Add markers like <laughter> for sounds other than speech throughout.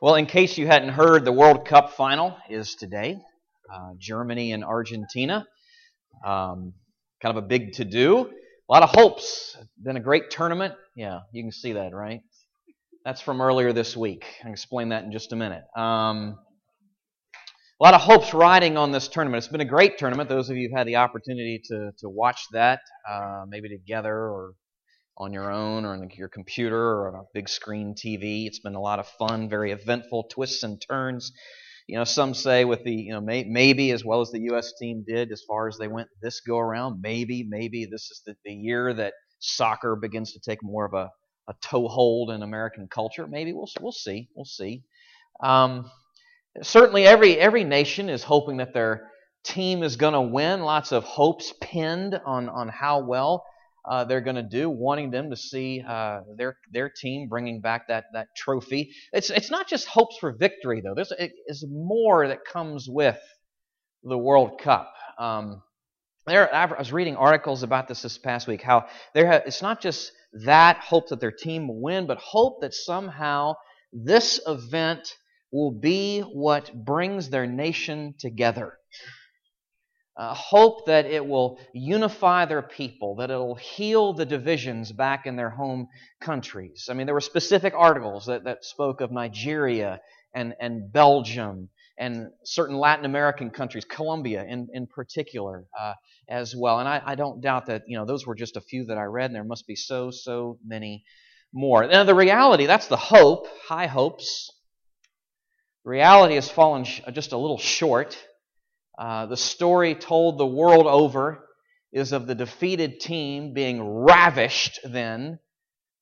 Well, in case you hadn't heard, the World Cup final is today. Uh, Germany and Argentina. Um, kind of a big to do. A lot of hopes. Been a great tournament. Yeah, you can see that, right? That's from earlier this week. I'll explain that in just a minute. Um, a lot of hopes riding on this tournament. It's been a great tournament. Those of you who've had the opportunity to, to watch that, uh, maybe together or on your own or on your computer or on a big screen TV. It's been a lot of fun, very eventful twists and turns. You know, some say with the, you know, may, maybe as well as the U.S. team did as far as they went this go around, maybe, maybe this is the, the year that soccer begins to take more of a, a toehold in American culture. Maybe we'll, we'll see. We'll see. Um, certainly, every, every nation is hoping that their team is going to win. Lots of hopes pinned on, on how well uh, they're going to do, wanting them to see uh, their their team bringing back that that trophy. It's it's not just hopes for victory though. There's it is more that comes with the World Cup. Um, there, I was reading articles about this this past week. How there, it's not just that hope that their team will win, but hope that somehow this event will be what brings their nation together uh, hope that it will unify their people, that it will heal the divisions back in their home countries. I mean, there were specific articles that, that spoke of Nigeria and, and Belgium and certain Latin American countries, Colombia in, in particular, uh, as well. And I, I, don't doubt that, you know, those were just a few that I read, and there must be so, so many more. Now, the reality, that's the hope, high hopes. reality has fallen sh- just a little short. Uh, the story told the world over is of the defeated team being ravished then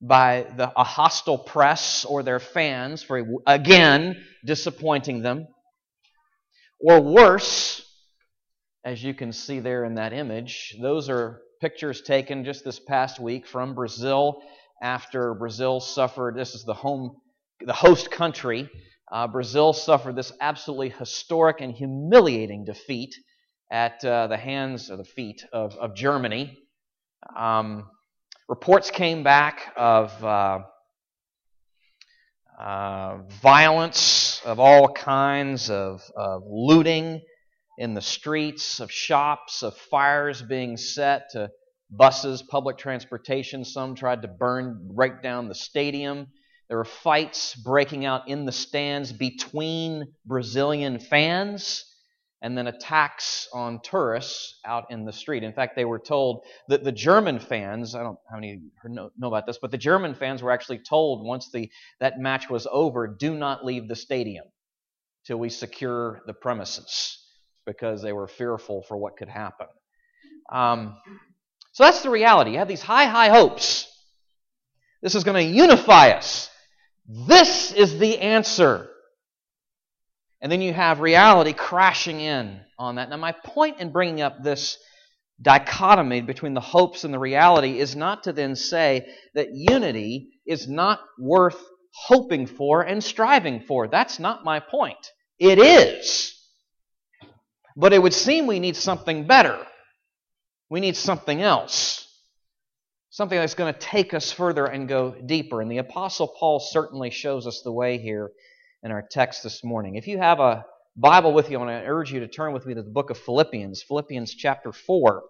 by the, a hostile press or their fans for again disappointing them. Or worse, as you can see there in that image, those are pictures taken just this past week from Brazil after Brazil suffered. This is the home, the host country uh, Brazil suffered this absolutely historic and humiliating defeat at uh, the hands or the feet of, of Germany. Um, reports came back of uh, uh violence of all kinds, of, of looting in the streets, of shops, of fires being set to buses, public transportation. Some tried to burn, break down the stadium. There were fights breaking out in the stands between Brazilian fans and then attacks on tourists out in the street. In fact, they were told that the German fans, I don't know how many know, about this, but the German fans were actually told once the, that match was over, do not leave the stadium till we secure the premises because they were fearful for what could happen. Um, so that's the reality. You have these high, high hopes. This is going to unify us. This is the answer. And then you have reality crashing in on that. Now, my point in bringing up this dichotomy between the hopes and the reality is not to then say that unity is not worth hoping for and striving for. That's not my point. It is. But it would seem we need something better. We need something else something that's going to take us further and go deeper. And the Apostle Paul certainly shows us the way here in our text this morning. If you have a Bible with you, I want to urge you to turn with me to the book of Philippians. Philippians chapter 4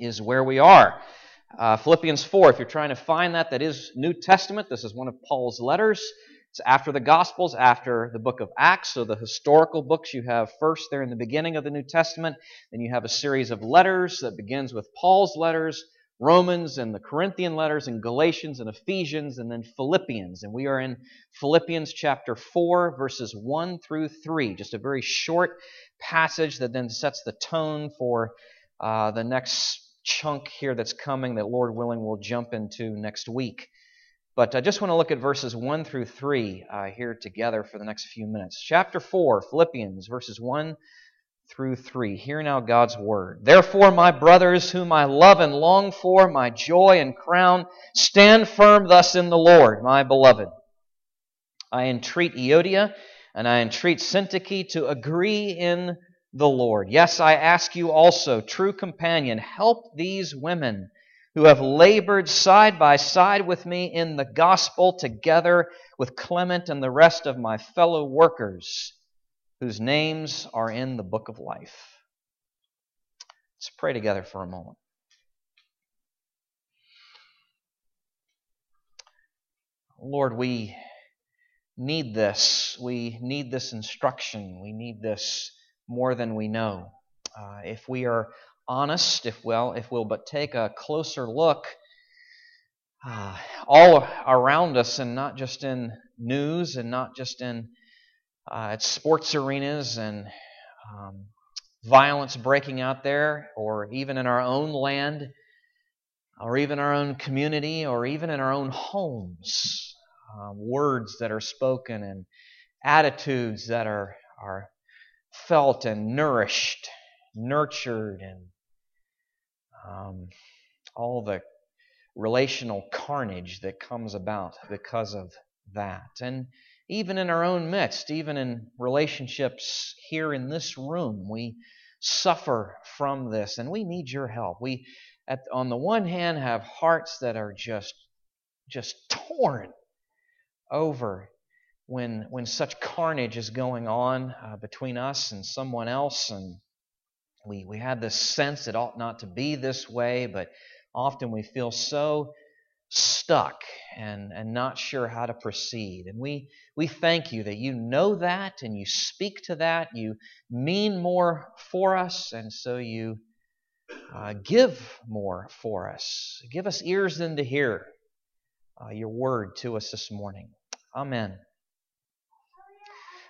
is where we are. Uh, Philippians 4, if you're trying to find that, that is New Testament. This is one of Paul's letters. It's after the Gospels, after the book of Acts. So the historical books you have first there in the beginning of the New Testament. Then you have a series of letters that begins with Paul's letters Romans and the Corinthian letters and Galatians and Ephesians and then Philippians. And we are in Philippians chapter 4, verses 1 through 3. Just a very short passage that then sets the tone for uh, the next chunk here that's coming that, Lord willing, we'll jump into next week. But I just want to look at verses 1 through 3 uh, here together for the next few minutes. Chapter 4, Philippians, verses 1 through 3. Hear now God's word. Therefore, my brothers, whom I love and long for, my joy and crown, stand firm thus in the Lord, my beloved. I entreat Euodia and I entreat Syntyche to agree in the Lord. Yes, I ask you also, true companion, help these women who have labored side by side with me in the gospel together with Clement and the rest of my fellow workers, whose names are in the book of life. Let's pray together for a moment. Lord, we need this. We need this instruction. We need this more than we know. Uh, if we are honest, if well, if we'll but take a closer look uh, all around us, and not just in news, and not just in uh, at sports arenas and um, violence breaking out there, or even in our own land, or even our own community, or even in our own homes, um, words that are spoken and attitudes that are are felt and nourished, nurtured, and um, all the relational carnage that comes about because of that. And even in our own midst, even in relationships here in this room, we suffer from this and we need your help. We, at, on the one hand, have hearts that are just, just torn over when, when such carnage is going on uh, between us and someone else and we, we have this sense it ought not to be this way, but often we feel so stuck and, and not sure how to proceed. And we, we thank you that you know that and you speak to that. You mean more for us, and so you uh, give more for us. Give us ears then to hear uh, your word to us this morning. Amen.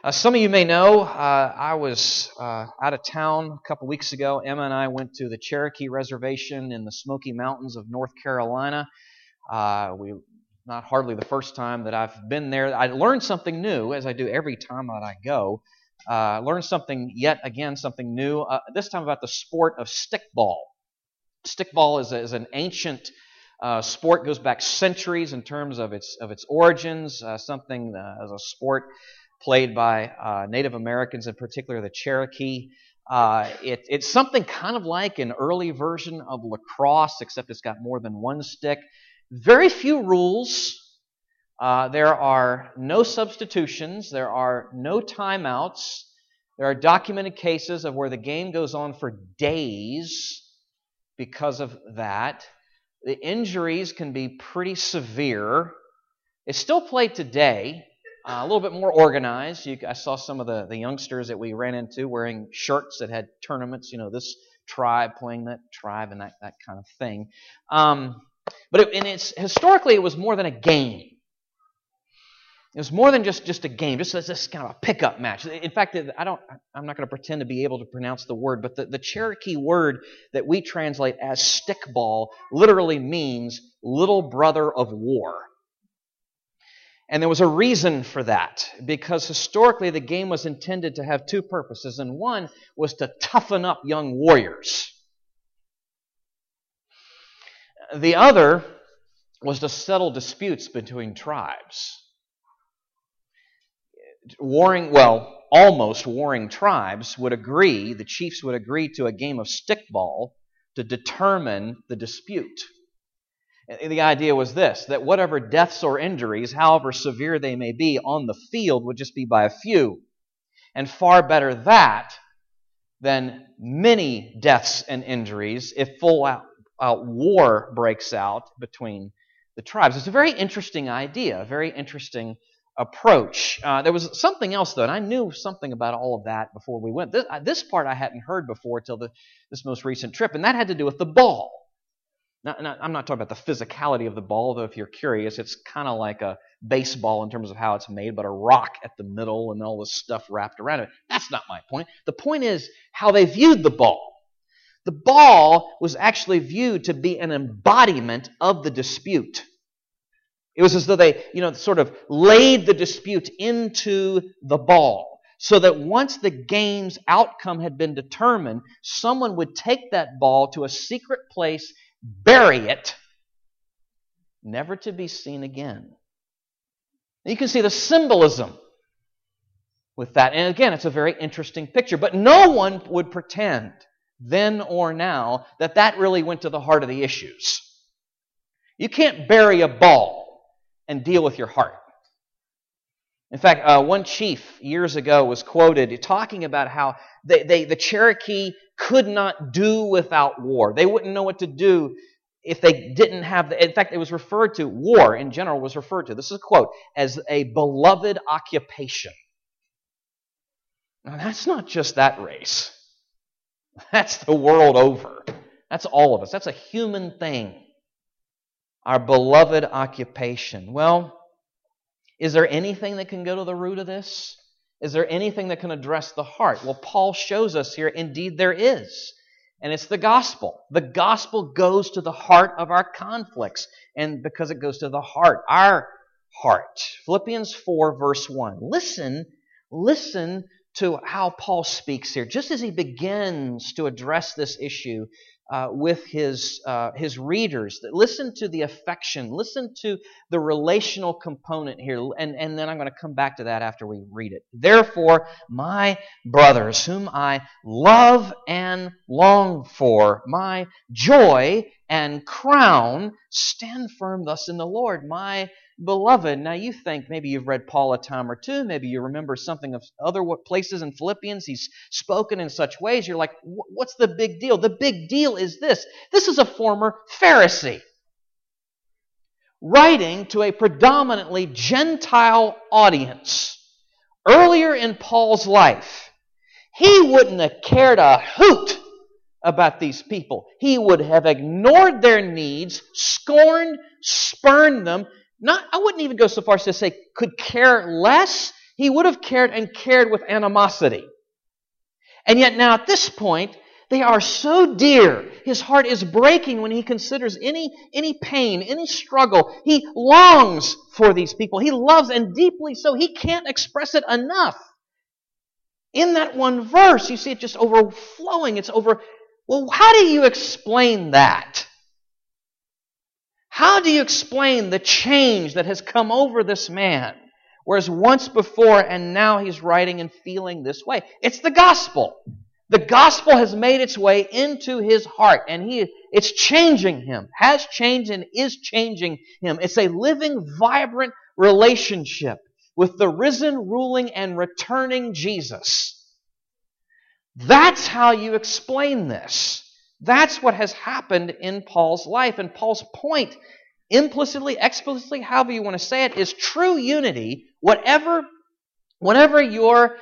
Uh, some of you may know uh, I was uh, out of town a couple weeks ago. Emma and I went to the Cherokee Reservation in the Smoky Mountains of North Carolina. Uh, we not hardly the first time that I've been there. I learned something new, as I do every time that I go. Uh, learned something yet again, something new. Uh, this time about the sport of stickball. Stickball is, is an ancient uh, sport goes back centuries in terms of its of its origins. Uh, something uh, as a sport played by uh, Native Americans, in particular the Cherokee. Uh, it, it's something kind of like an early version of lacrosse, except it's got more than one stick. Very few rules. Uh, there are no substitutions. There are no timeouts. There are documented cases of where the game goes on for days because of that. The injuries can be pretty severe. It's still played today. Uh, a little bit more organized. You, I saw some of the, the youngsters that we ran into wearing shirts that had tournaments, you know, this tribe playing that tribe and that, that kind of thing. Um, but it, and it's historically it was more than a game. It was more than just, just a game, just this kind of a pickup match. In fact, I don't, I'm not going to pretend to be able to pronounce the word, but the, the Cherokee word that we translate as stickball literally means little brother of war. And there was a reason for that, because historically the game was intended to have two purposes, and one was to toughen up young warriors. The other was to settle disputes between tribes. Warring, well, almost warring tribes would agree, the chiefs would agree to a game of stickball to determine the dispute. The idea was this that whatever deaths or injuries, however severe they may be, on the field would just be by a few. And far better that than many deaths and injuries if full out, out war breaks out between the tribes. It's a very interesting idea, a very interesting approach. Uh, there was something else, though, and I knew something about all of that before we went. This, this part I hadn't heard before till the, this most recent trip, and that had to do with the ball. Not, not, I'm not talking about the physicality of the ball, though if you're curious, it's kind of like a baseball in terms of how it's made, but a rock at the middle and all this stuff wrapped around it. That's not my point. The point is how they viewed the ball. The ball was actually viewed to be an embodiment of the dispute. It was as though they, you know, sort of laid the dispute into the ball so that once the game's outcome had been determined, someone would take that ball to a secret place bury it, never to be seen again. You can see the symbolism with that. And again, it's a very interesting picture. But no one would pretend, then or now, that that really went to the heart of the issues. You can't bury a ball and deal with your heart. In fact, uh, one chief years ago was quoted talking about how they, they, the Cherokee could not do without war. They wouldn't know what to do if they didn't have the. In fact, it was referred to, war in general was referred to, this is a quote, as a beloved occupation. Now, that's not just that race, <laughs> that's the world over. That's all of us. That's a human thing. Our beloved occupation. Well, is there anything that can go to the root of this? Is there anything that can address the heart? Well, Paul shows us here, indeed, there is. And it's the gospel. The gospel goes to the heart of our conflicts. And because it goes to the heart, our heart. Philippians 4, verse 1. Listen, listen to how Paul speaks here. Just as he begins to address this issue, uh, with his, uh, his readers. Listen to the affection, listen to the relational component here, and, and then I'm going to come back to that after we read it. Therefore, my brothers, whom I love and long for, my joy and crown, stand firm thus in the Lord, my beloved. Now, you think maybe you've read Paul a time or two, maybe you remember something of other places in Philippians. He's spoken in such ways. You're like, what's the big deal? The big deal is this this is a former Pharisee writing to a predominantly Gentile audience. Earlier in Paul's life, he wouldn't have cared a hoot about these people. He would have ignored their needs, scorned, spurned them, not, I wouldn't even go so far as to say could care less. He would have cared and cared with animosity. And yet now at this point, they are so dear. His heart is breaking when he considers any, any pain, any struggle. He longs for these people. He loves and deeply so. He can't express it enough. In that one verse, you see it just overflowing. It's over. Well, how do you explain that? How do you explain the change that has come over this man? Whereas once before and now he's writing and feeling this way. It's the gospel. The gospel has made its way into his heart and he it's changing him, has changed and is changing him. It's a living, vibrant relationship with the risen, ruling, and returning Jesus. That's how you explain this. That's what has happened in Paul's life. And Paul's point, implicitly, explicitly, however you want to say it, is true unity, whatever, whatever your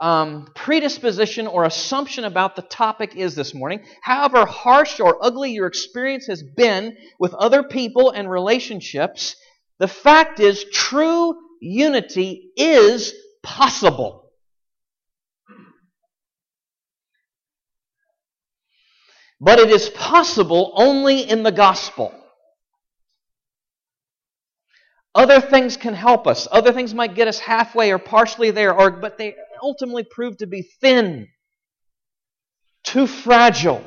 um, predisposition or assumption about the topic is this morning, however harsh or ugly your experience has been with other people and relationships, the fact is true unity is possible. But it is possible only in the gospel. Other things can help us. Other things might get us halfway or partially there, or, but they ultimately prove to be thin, too fragile,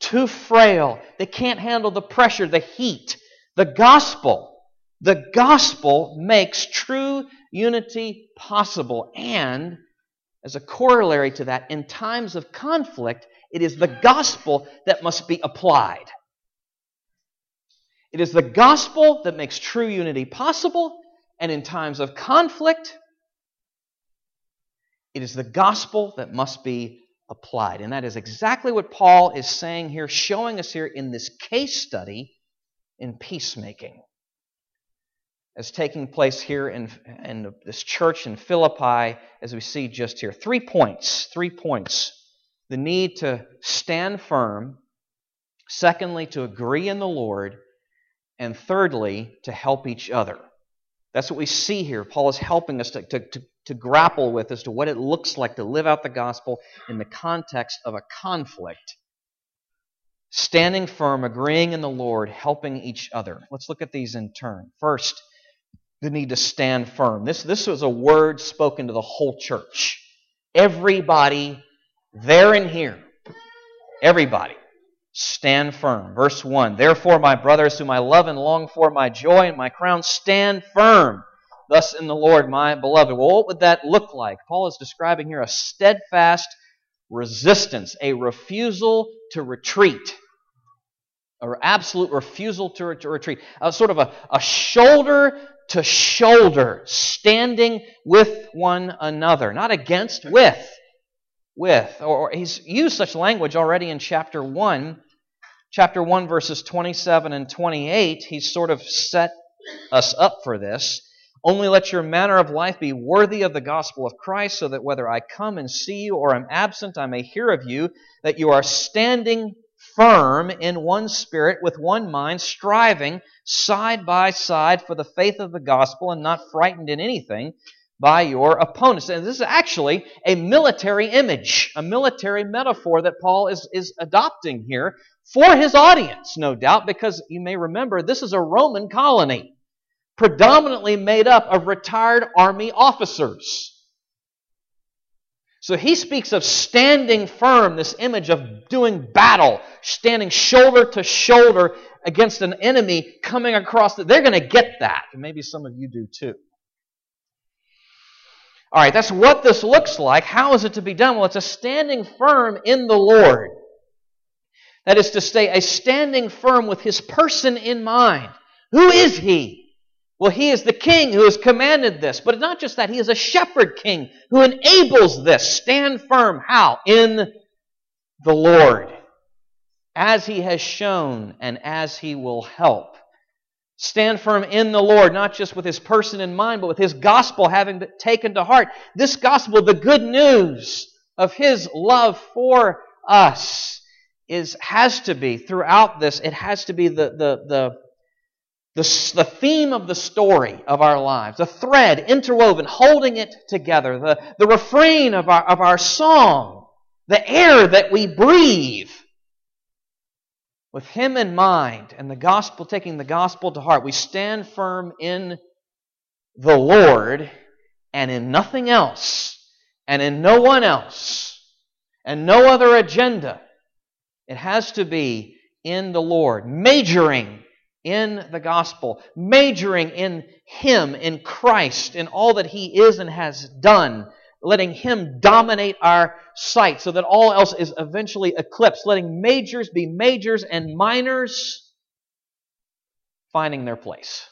too frail. They can't handle the pressure, the heat. The gospel, the gospel makes true unity possible. And as a corollary to that, in times of conflict, it is the gospel that must be applied. It is the gospel that makes true unity possible, and in times of conflict, it is the gospel that must be applied. And that is exactly what Paul is saying here, showing us here in this case study in peacemaking. As taking place here in, in this church in Philippi, as we see just here. Three points. Three points the need to stand firm, secondly, to agree in the Lord, and thirdly, to help each other. That's what we see here. Paul is helping us to, to, to, to, grapple with as to what it looks like to live out the gospel in the context of a conflict. Standing firm, agreeing in the Lord, helping each other. Let's look at these in turn. First, the need to stand firm. This, this was a word spoken to the whole church. Everybody there and here. Everybody. Stand firm. Verse 1 Therefore, my brothers, whom I love and long for, my joy and my crown, stand firm. Thus in the Lord, my beloved. Well, what would that look like? Paul is describing here a steadfast resistance, a refusal to retreat. or absolute refusal to, to retreat, a sort of a shoulder to shoulder, standing with one another, not against, with. With. Or, or he's used such language already in chapter 1. Chapter 1, verses 27 and 28, he's sort of set us up for this. Only let your manner of life be worthy of the gospel of Christ, so that whether I come and see you or am absent, I may hear of you that you are standing firm in one spirit, with one mind, striving side by side for the faith of the gospel, and not frightened in anything by your opponents. And this is actually a military image, a military metaphor that Paul is, is adopting here for his audience, no doubt, because you may remember this is a Roman colony, predominantly made up of retired army officers. So he speaks of standing firm, this image of doing battle, standing shoulder to shoulder against an enemy coming across. The, they're going to get that. And maybe some of you do too. All right, that's what this looks like. How is it to be done? Well, it's a standing firm in the Lord. That is to say, a standing firm with his person in mind. Who is he? Well, he is the king who has commanded this. But not just that, he is a shepherd king who enables this. Stand firm. How? In the Lord. As he has shown and as he will help. Stand firm in the Lord, not just with his person in mind, but with his gospel having been taken to heart. This gospel, the good news of his love for us, is has to be throughout this, it has to be the, the, the the, the theme of the story of our lives, the thread interwoven, holding it together, the, the refrain of our, of our song, the air that we breathe. With Him in mind and the gospel, taking the gospel to heart, we stand firm in the Lord and in nothing else, and in no one else, and no other agenda. It has to be in the Lord, majoring in the gospel, majoring in Him, in Christ, in all that He is and has done, letting Him dominate our sight so that all else is eventually eclipsed, letting majors be majors and minors finding their place.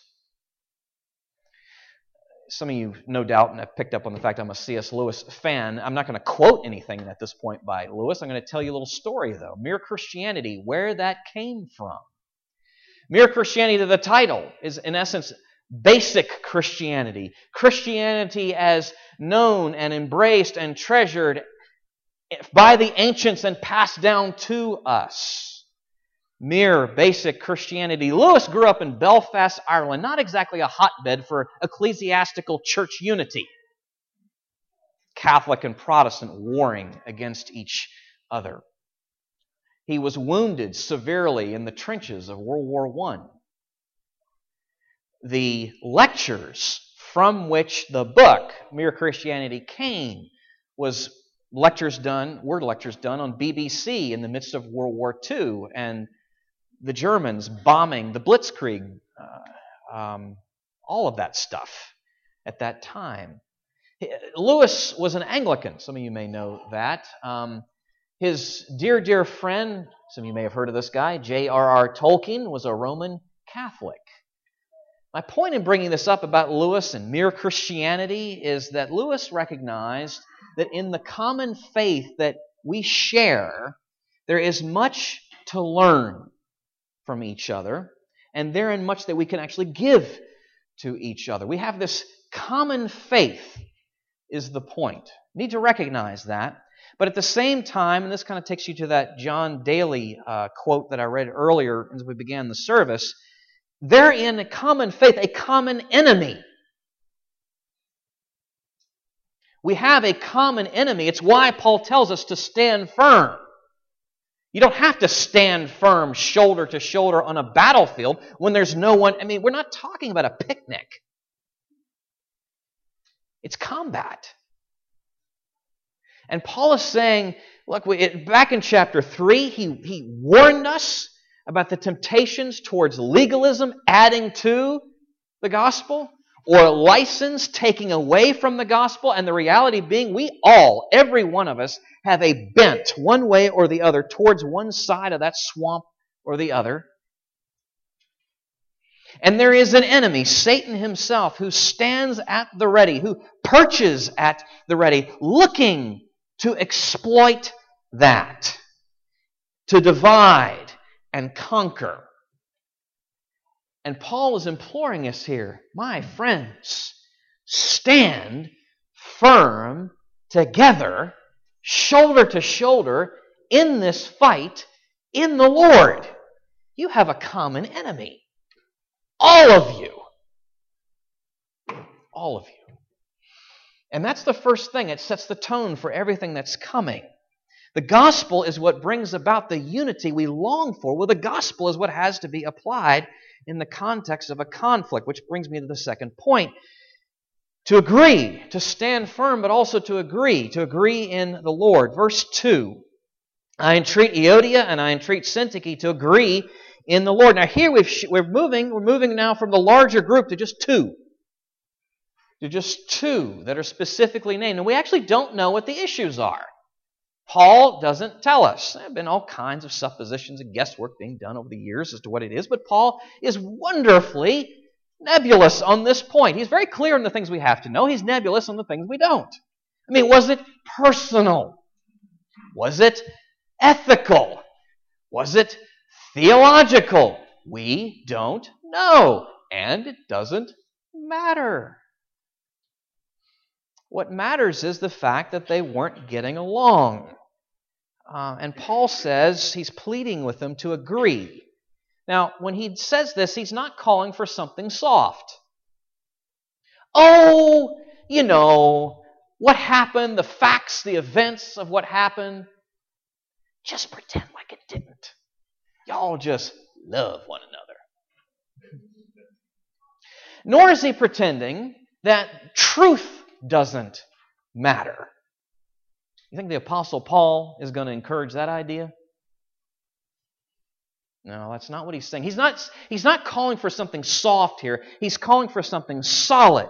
Some of you, no doubt, and have picked up on the fact I'm a C.S. Lewis fan. I'm not going to quote anything at this point by Lewis. I'm going to tell you a little story, though. Mere Christianity, where that came from. Mere Christianity, the title, is in essence basic Christianity. Christianity as known and embraced and treasured by the ancients and passed down to us. Mere basic Christianity. Lewis grew up in Belfast, Ireland, not exactly a hotbed for ecclesiastical church unity. Catholic and Protestant warring against each other. He was wounded severely in the trenches of World War I. The lectures from which the book, Mere Christianity, came was lectures done, word lectures done on BBC in the midst of World War II and the Germans bombing the Blitzkrieg, uh, um, all of that stuff at that time. Lewis was an Anglican. Some of you may know that. Um, his dear, dear friend, some of you may have heard of this guy, J.R.R. Tolkien, was a Roman Catholic. My point in bringing this up about Lewis and mere Christianity is that Lewis recognized that in the common faith that we share, there is much to learn from each other, and therein much that we can actually give to each other. We have this common faith, is the point. Need to recognize that. But at the same time, and this kind of takes you to that John Daly uh, quote that I read earlier as we began the service, they're in a common faith, a common enemy. We have a common enemy. It's why Paul tells us to stand firm. You don't have to stand firm shoulder to shoulder on a battlefield when there's no one. I mean, we're not talking about a picnic, it's combat. And Paul is saying, look, back in chapter 3, he, he warned us about the temptations towards legalism adding to the gospel or license taking away from the gospel, and the reality being we all, every one of us, have a bent one way or the other towards one side of that swamp or the other. And there is an enemy, Satan himself, who stands at the ready, who perches at the ready, looking to exploit that, to divide and conquer. And Paul is imploring us here, my friends, stand firm together, shoulder to shoulder, in this fight in the Lord. You have a common enemy. All of you. All of you. And that's the first thing. It sets the tone for everything that's coming. The gospel is what brings about the unity we long for. Well, the gospel is what has to be applied in the context of a conflict, which brings me to the second point. To agree, to stand firm, but also to agree, to agree in the Lord. Verse 2 I entreat Euodia and I entreat Syntyche to agree in the Lord. Now here we've, we're moving, we're moving now from the larger group to just two. To just two that are specifically named. And we actually don't know what the issues are. Paul doesn't tell us. There have been all kinds of suppositions and guesswork being done over the years as to what it is, but Paul is wonderfully nebulous on this point. He's very clear on the things we have to know, he's nebulous on the things we don't. I mean, was it personal? Was it ethical? Was it theological? We don't know, and it doesn't matter. What matters is the fact that they weren't getting along. Uh, and Paul says he's pleading with them to agree. Now, when he says this, he's not calling for something soft. Oh, you know, what happened, the facts, the events of what happened, just pretend like it didn't. Y'all just love one another. Nor is he pretending that truth doesn't matter. You think the Apostle Paul is going to encourage that idea? No, that's not what he's saying. He's not, he's not calling for something soft here, he's calling for something solid.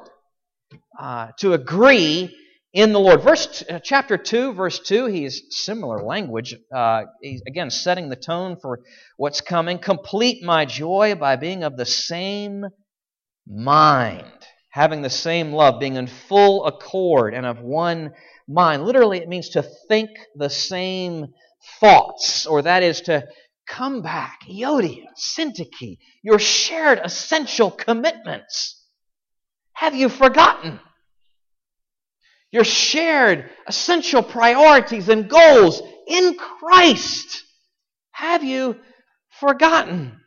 Uh, to agree in the Lord. Verse uh, chapter two, verse two, he's similar language. Uh, he's again setting the tone for what's coming. Complete my joy by being of the same mind, having the same love, being in full accord and of one mind. Literally, it means to think the same thoughts, or that is to come back, Euodia, Syntyche, your shared essential commitments. Have you forgotten? your shared essential priorities and goals in Christ. Have you forgotten?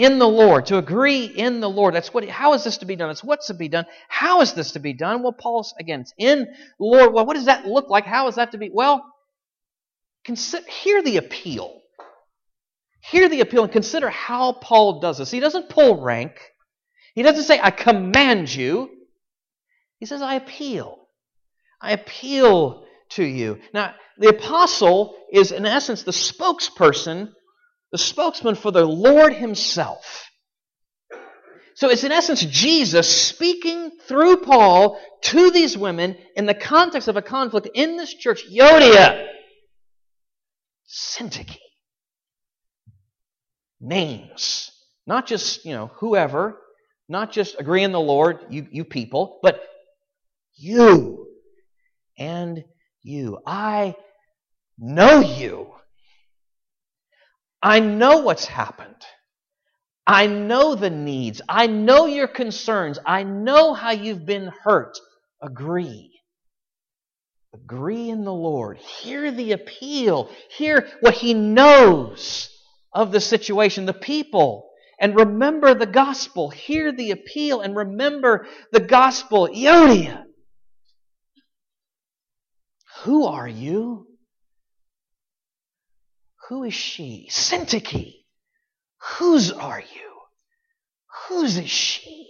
In the Lord, to agree in the Lord. That's what. How is this to be done? It's what's to be done. How is this to be done? Well, Paul's again in the Lord. Well, what does that look like? How is that to be? Well, consider, hear the appeal. Hear the appeal and consider how Paul does this. He doesn't pull rank. He doesn't say, I command you. He says, I appeal. I appeal to you. Now, the apostle is, in essence, the spokesperson, the spokesman for the Lord Himself. So it's, in essence, Jesus speaking through Paul to these women in the context of a conflict in this church. Euodia, Syntyche. Names. Not just, you know, whoever, not just agree in the Lord, you, you people, but you and you. I know you. I know what's happened. I know the needs. I know your concerns. I know how you've been hurt. Agree. Agree in the Lord. Hear the appeal. Hear what He knows of the situation, the people. And remember the gospel. Hear the appeal and remember the gospel. Euodia. Who are you? Who is she? Syntyche. Whose are you? Whose is she?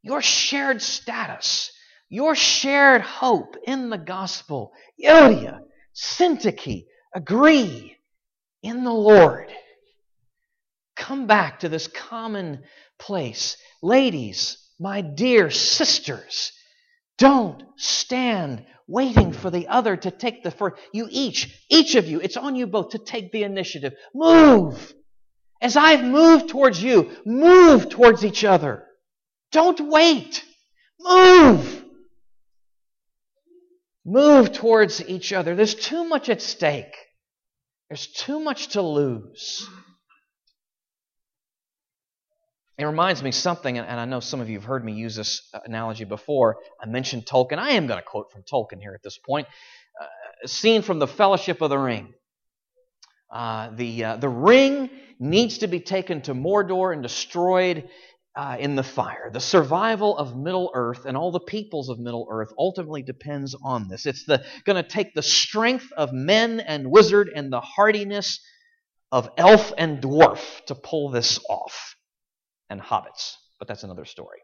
Your shared status, your shared hope in the gospel. Euodia, Syntyche, agree in the Lord. Come back to this common place. Ladies, my dear sisters, don't stand waiting for the other to take the first. You each, each of you, it's on you both to take the initiative. Move As I've moved towards you, move towards each other. Don't wait. Move. Move towards each other. There's too much at stake. There's too much to lose. It reminds me something, and I know some of you have heard me use this analogy before. I mentioned Tolkien. I am going to quote from Tolkien here at this point. Uh, a scene from the Fellowship of the Ring. Uh, the, uh, the ring needs to be taken to Mordor and destroyed uh, in the fire. The survival of Middle Earth and all the peoples of Middle Earth ultimately depends on this. It's going to take the strength of men and wizard and the hardiness of elf and dwarf to pull this off, and hobbits. But that's another story.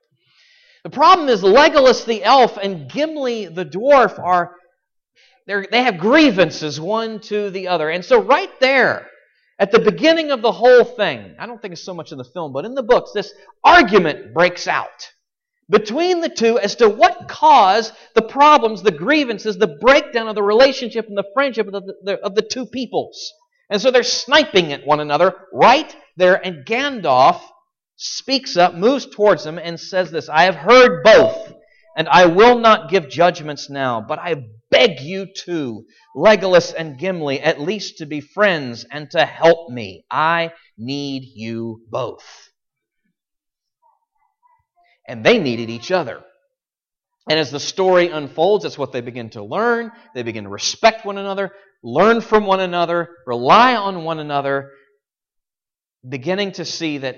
The problem is Legolas the elf and Gimli the dwarf are they have grievances one to the other. And so right there, at the beginning of the whole thing, I don't think it's so much in the film, but in the books, this argument breaks out between the two as to what caused the problems, the grievances, the breakdown of the relationship and the friendship of the, the, of the two peoples. And so they're sniping at one another right there, and Gandalf speaks up, moves towards them, and says this I have heard both, and I will not give judgments now, but I beg you to, Legolas and Gimli, at least to be friends and to help me. I need you both. And they needed each other. And as the story unfolds, that's what they begin to learn. They begin to respect one another, learn from one another, rely on one another, beginning to see that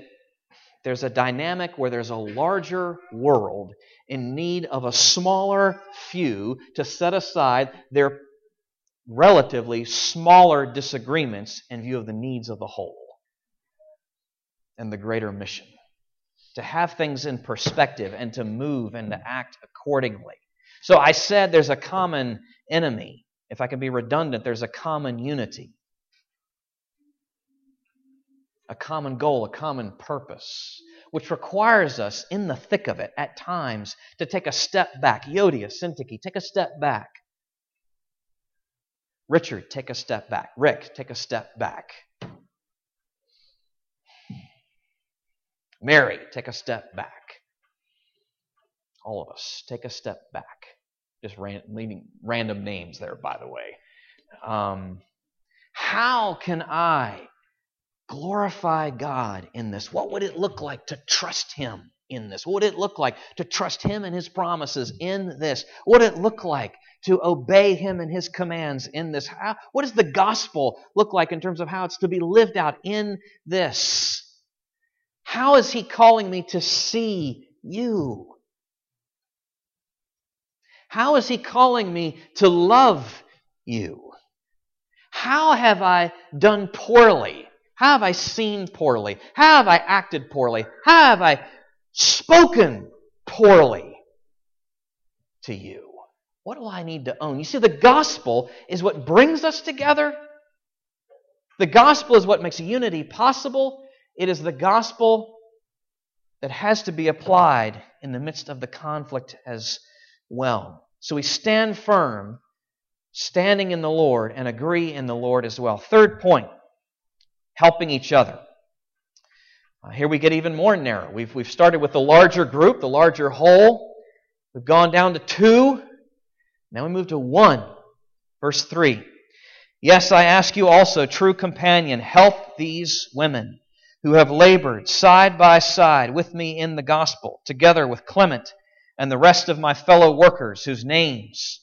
there's a dynamic where there's a larger world in need of a smaller few to set aside their relatively smaller disagreements in view of the needs of the whole and the greater mission. To have things in perspective and to move and to act accordingly. So I said there's a common enemy. If I can be redundant, there's a common unity, a common goal, a common purpose which requires us in the thick of it at times to take a step back. Euodia, Syntyche, take a step back. Richard, take a step back. Rick, take a step back. Mary, take a step back. All of us, take a step back. Just ran, leaving random names there, by the way. Um, how can I glorify God in this? What would it look like to trust Him in this? What would it look like to trust Him and His promises in this? What would it look like to obey Him and His commands in this? How, what does the gospel look like in terms of how it's to be lived out in this? How is He calling me to see you? How is He calling me to love you? How have I done poorly? Have I seen poorly? Have I acted poorly? Have I spoken poorly to you? What do I need to own? You see, the gospel is what brings us together. The gospel is what makes unity possible. It is the gospel that has to be applied in the midst of the conflict as well. So we stand firm, standing in the Lord, and agree in the Lord as well. Third point helping each other. Uh, here we get even more narrow. We've, we've started with the larger group, the larger whole. We've gone down to two. Now we move to one. Verse 3. Yes, I ask you also, true companion, help these women who have labored side by side with me in the gospel, together with Clement and the rest of my fellow workers whose names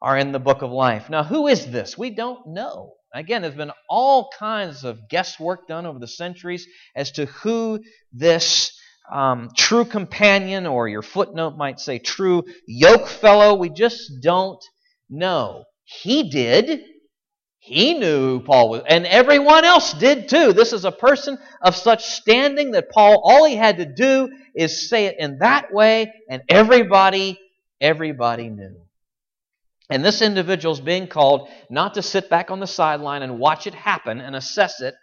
are in the book of life. Now, who is this? We don't know. Again, there's been all kinds of guesswork done over the centuries as to who this um, true companion, or your footnote might say true yoke fellow, we just don't know. He did. He knew who Paul was, and everyone else did too. This is a person of such standing that Paul, all he had to do is say it in that way, and everybody, everybody knew. And this individual is being called not to sit back on the sideline and watch it happen and assess it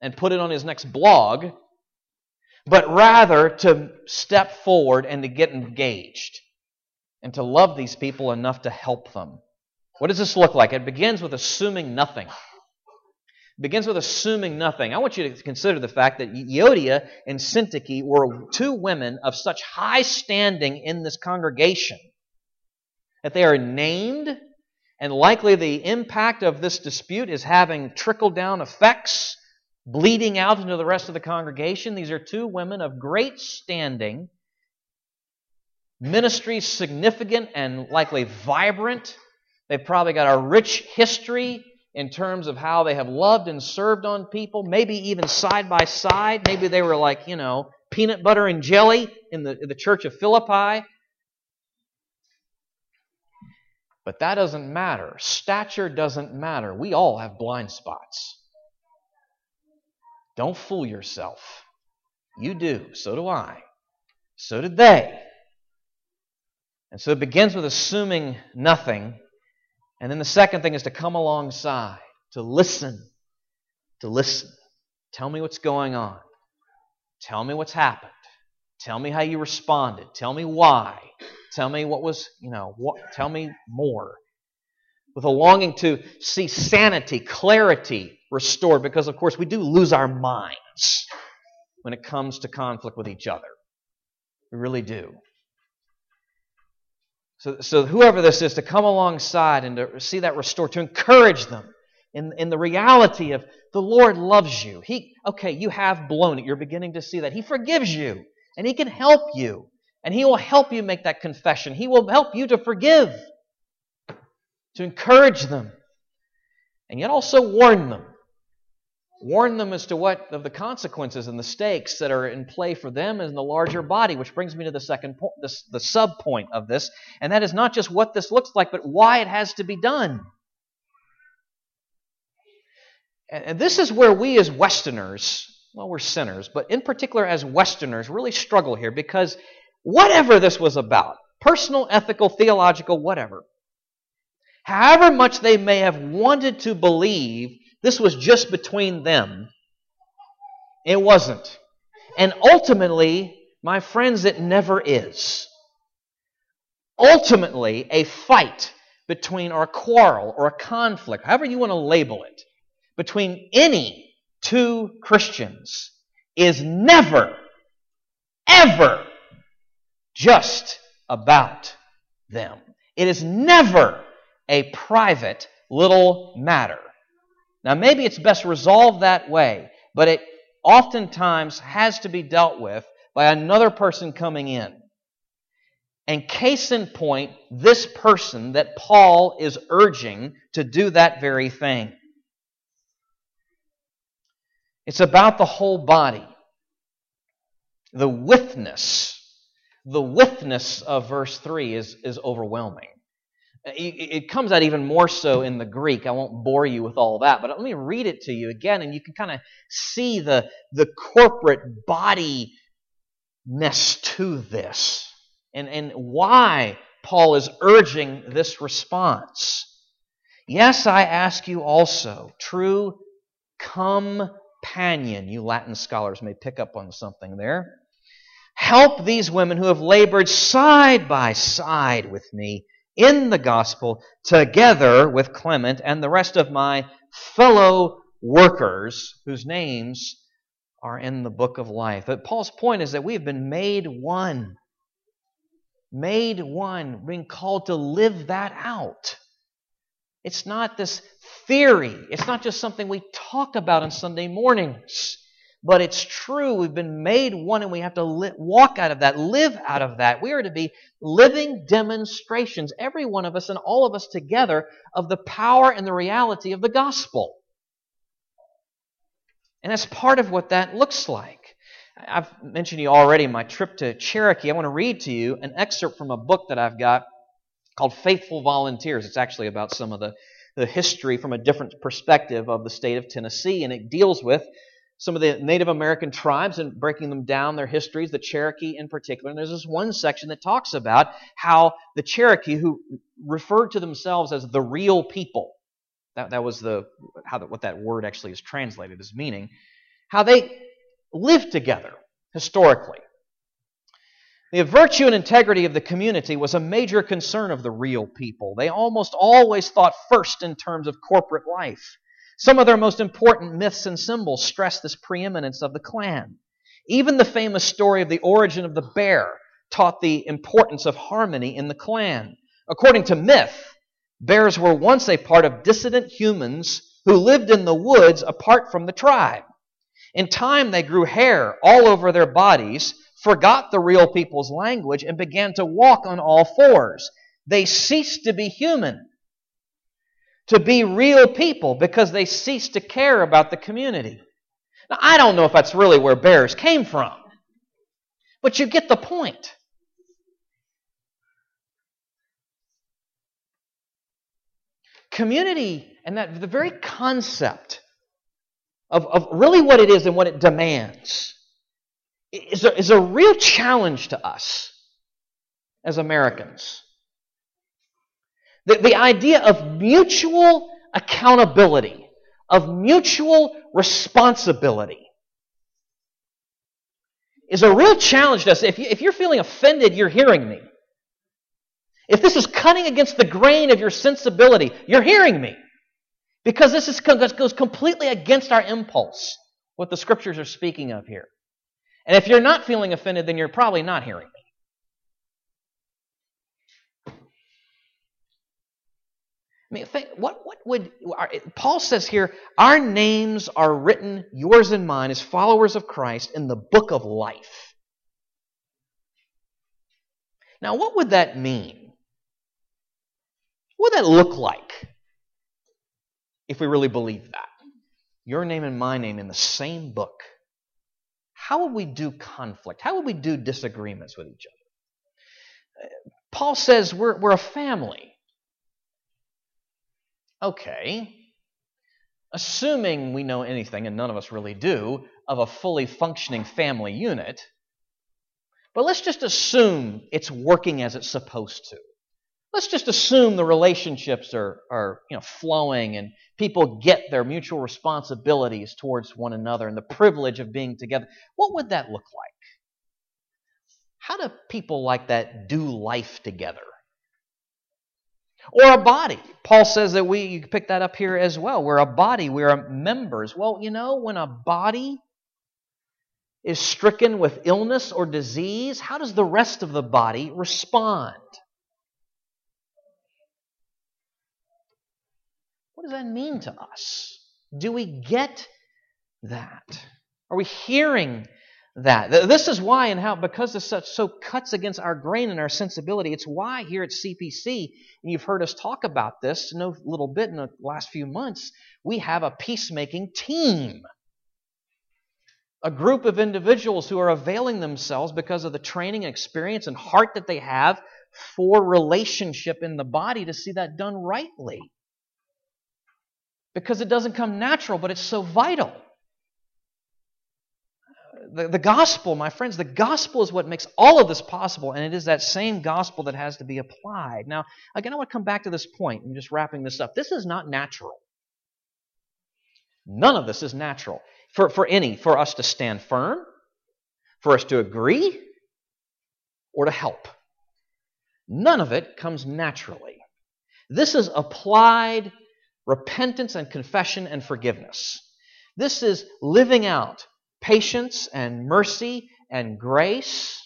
and put it on his next blog, but rather to step forward and to get engaged and to love these people enough to help them. What does this look like? It begins with assuming nothing. It begins with assuming nothing. I want you to consider the fact that Euodia and Syntyche were two women of such high standing in this congregation that they are named, and likely the impact of this dispute is having trickle down effects, bleeding out into the rest of the congregation. These are two women of great standing, ministry significant and likely vibrant. They've probably got a rich history in terms of how they have loved and served on people, maybe even side by side. Maybe they were like, you know, peanut butter and jelly in the, in the church of Philippi. But that doesn't matter. Stature doesn't matter. We all have blind spots. Don't fool yourself. You do. So do I. So did they. And so it begins with assuming nothing and then the second thing is to come alongside, to listen, to listen. Tell me what's going on. Tell me what's happened. Tell me how you responded. Tell me why. Tell me what was, you know, what, tell me more. With a longing to see sanity, clarity restored, because of course we do lose our minds when it comes to conflict with each other. We really do. So, so whoever this is, to come alongside and to see that restored, to encourage them in, in the reality of the Lord loves you. He, okay, you have blown it. You're beginning to see that. He forgives you, and He can help you, and He will help you make that confession. He will help you to forgive, to encourage them, and yet also warn them warn them as to what of the consequences and the stakes that are in play for them and the larger body which brings me to the second point the, the sub point of this and that is not just what this looks like but why it has to be done and this is where we as westerners well we're sinners but in particular as westerners really struggle here because whatever this was about personal ethical theological whatever however much they may have wanted to believe this was just between them. It wasn't. And ultimately, my friends, it never is. Ultimately, a fight between, or a quarrel, or a conflict, however you want to label it, between any two Christians is never, ever just about them. It is never a private little matter. Now, maybe it's best resolved that way, but it oftentimes has to be dealt with by another person coming in. And case in point, this person that Paul is urging to do that very thing. It's about the whole body. The withness, the withness of verse 3 is, is overwhelming. It comes out even more so in the Greek. I won't bore you with all that, but let me read it to you again, and you can kind of see the, the corporate bodiness to this and, and why Paul is urging this response. Yes, I ask you also, true companion, you Latin scholars may pick up on something there. Help these women who have labored side by side with me in the gospel together with Clement and the rest of my fellow workers whose names are in the book of life. But Paul's point is that we have been made one. Made one, being called to live that out. It's not this theory. It's not just something we talk about on Sunday mornings. But it's true. We've been made one and we have to li- walk out of that, live out of that. We are to be living demonstrations, every one of us and all of us together, of the power and the reality of the gospel. And that's part of what that looks like. I've mentioned to you already my trip to Cherokee. I want to read to you an excerpt from a book that I've got called Faithful Volunteers. It's actually about some of the, the history from a different perspective of the state of Tennessee, and it deals with some of the Native American tribes and breaking them down, their histories, the Cherokee in particular. And there's this one section that talks about how the Cherokee, who referred to themselves as the real people, that, that was the, how the, what that word actually is translated as meaning, how they lived together historically. The virtue and integrity of the community was a major concern of the real people. They almost always thought first in terms of corporate life. Some of their most important myths and symbols stress this preeminence of the clan. Even the famous story of the origin of the bear taught the importance of harmony in the clan. According to myth, bears were once a part of dissident humans who lived in the woods apart from the tribe. In time, they grew hair all over their bodies, forgot the real people's language, and began to walk on all fours. They ceased to be human, to be real people, because they ceased to care about the community. Now, I don't know if that's really where bears came from, but you get the point. Community and that the very concept of, of really what it is and what it demands is a, is a real challenge to us as Americans. The, the idea of mutual accountability, of mutual responsibility, is a real challenge to us. If, you, if you're feeling offended, you're hearing me. If this is cutting against the grain of your sensibility, you're hearing me. Because this is, goes completely against our impulse, what the scriptures are speaking of here. And if you're not feeling offended, then you're probably not hearing I mean, think, what, what would Paul says here? Our names are written, yours and mine, as followers of Christ, in the book of life. Now, what would that mean? What would that look like? if we really believe that. Your name and my name in the same book. How would we do conflict? How would we do disagreements with each other? Uh, Paul says we're, we're a family. Okay. Assuming we know anything, and none of us really do, of a fully functioning family unit, but let's just assume it's working as it's supposed to let's just assume the relationships are, are you know, flowing and people get their mutual responsibilities towards one another and the privilege of being together. What would that look like? How do people like that do life together? Or a body. Paul says that we, you pick that up here as well. We're a body, we're members. Well, you know, when a body is stricken with illness or disease, how does the rest of the body respond? What does that mean to us? Do we get that? Are we hearing that? This is why and how, because this such so cuts against our grain and our sensibility, it's why here at CPC, and you've heard us talk about this a little bit in the last few months, we have a peacemaking team. A group of individuals who are availing themselves because of the training and experience and heart that they have for relationship in the body to see that done rightly because it doesn't come natural, but it's so vital. The, the gospel, my friends, the gospel is what makes all of this possible, and it is that same gospel that has to be applied. Now, again, I want to come back to this point. I'm just wrapping this up. This is not natural. None of this is natural for, for any, for us to stand firm, for us to agree, or to help. None of it comes naturally. This is applied repentance and confession and forgiveness. This is living out patience and mercy and grace.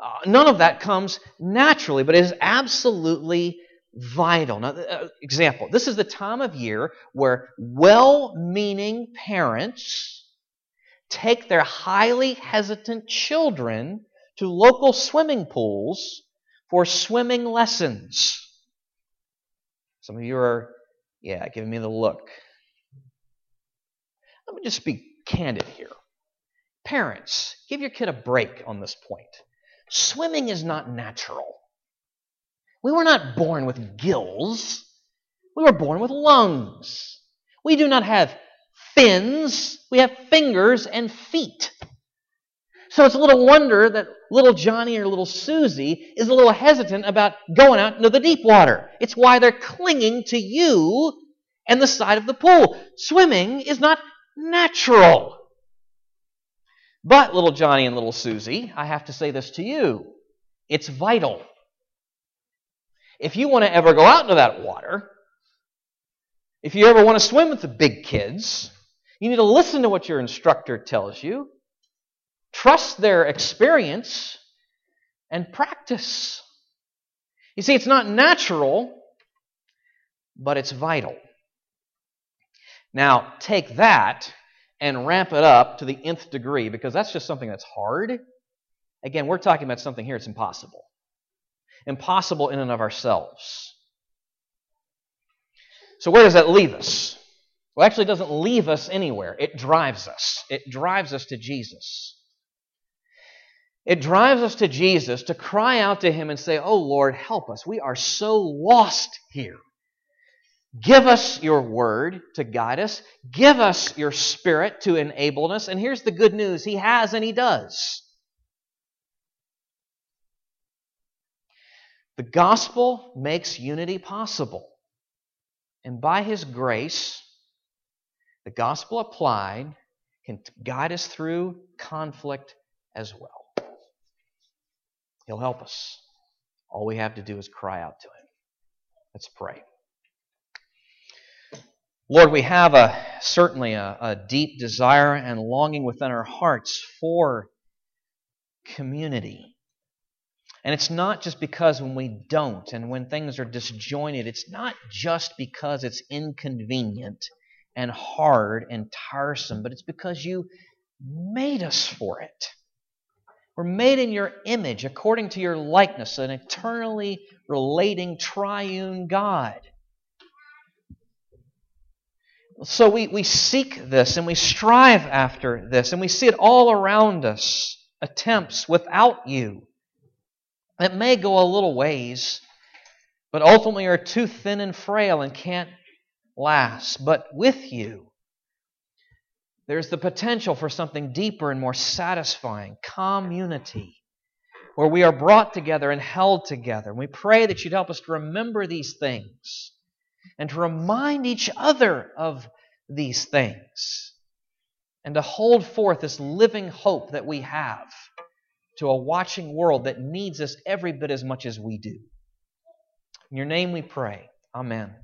Uh, none of that comes naturally, but it is absolutely vital. Now, uh, example this is the time of year where well meaning parents take their highly hesitant children to local swimming pools for swimming lessons. Some of you are, yeah, giving me the look. Let me just be candid here. Parents, give your kid a break on this point. Swimming is not natural. We were not born with gills. We were born with lungs. We do not have fins. We have fingers and feet. So it's a little wonder that little Johnny or little Susie is a little hesitant about going out into the deep water. It's why they're clinging to you and the side of the pool. Swimming is not natural. But, little Johnny and little Susie, I have to say this to you it's vital. If you want to ever go out into that water, If you ever want to swim with the big kids, you need to listen to what your instructor tells you, trust their experience, and practice. You see, it's not natural, but it's vital. Now, take that and ramp it up to the nth degree because that's just something that's hard. Again, we're talking about something here it's impossible. Impossible in and of ourselves. So, where does that leave us? Well, actually, it doesn't leave us anywhere. It drives us. It drives us to Jesus. It drives us to Jesus to cry out to Him and say, Oh Lord, help us. We are so lost here. Give us your word to guide us. Give us your spirit to enable us. And here's the good news He has and He does. The gospel makes unity possible. And by His grace, the gospel applied can guide us through conflict as well. He'll help us. All we have to do is cry out to Him. Let's pray. Lord, we have a certainly a, a, deep desire and longing within our hearts for community. And it's not just because when we don't and when things are disjointed, it's not just because it's inconvenient and hard and tiresome, but it's because you made us for it. We're made in your image, according to your likeness, an eternally relating triune God. So we, we seek this and we strive after this, and we see it all around us attempts without you. It may go a little ways, but ultimately are too thin and frail and can't last. But with you, there's the potential for something deeper and more satisfying community, where we are brought together and held together. And we pray that you'd help us to remember these things and to remind each other of these things and to hold forth this living hope that we have to a watching world that needs us every bit as much as we do. In your name we pray. Amen.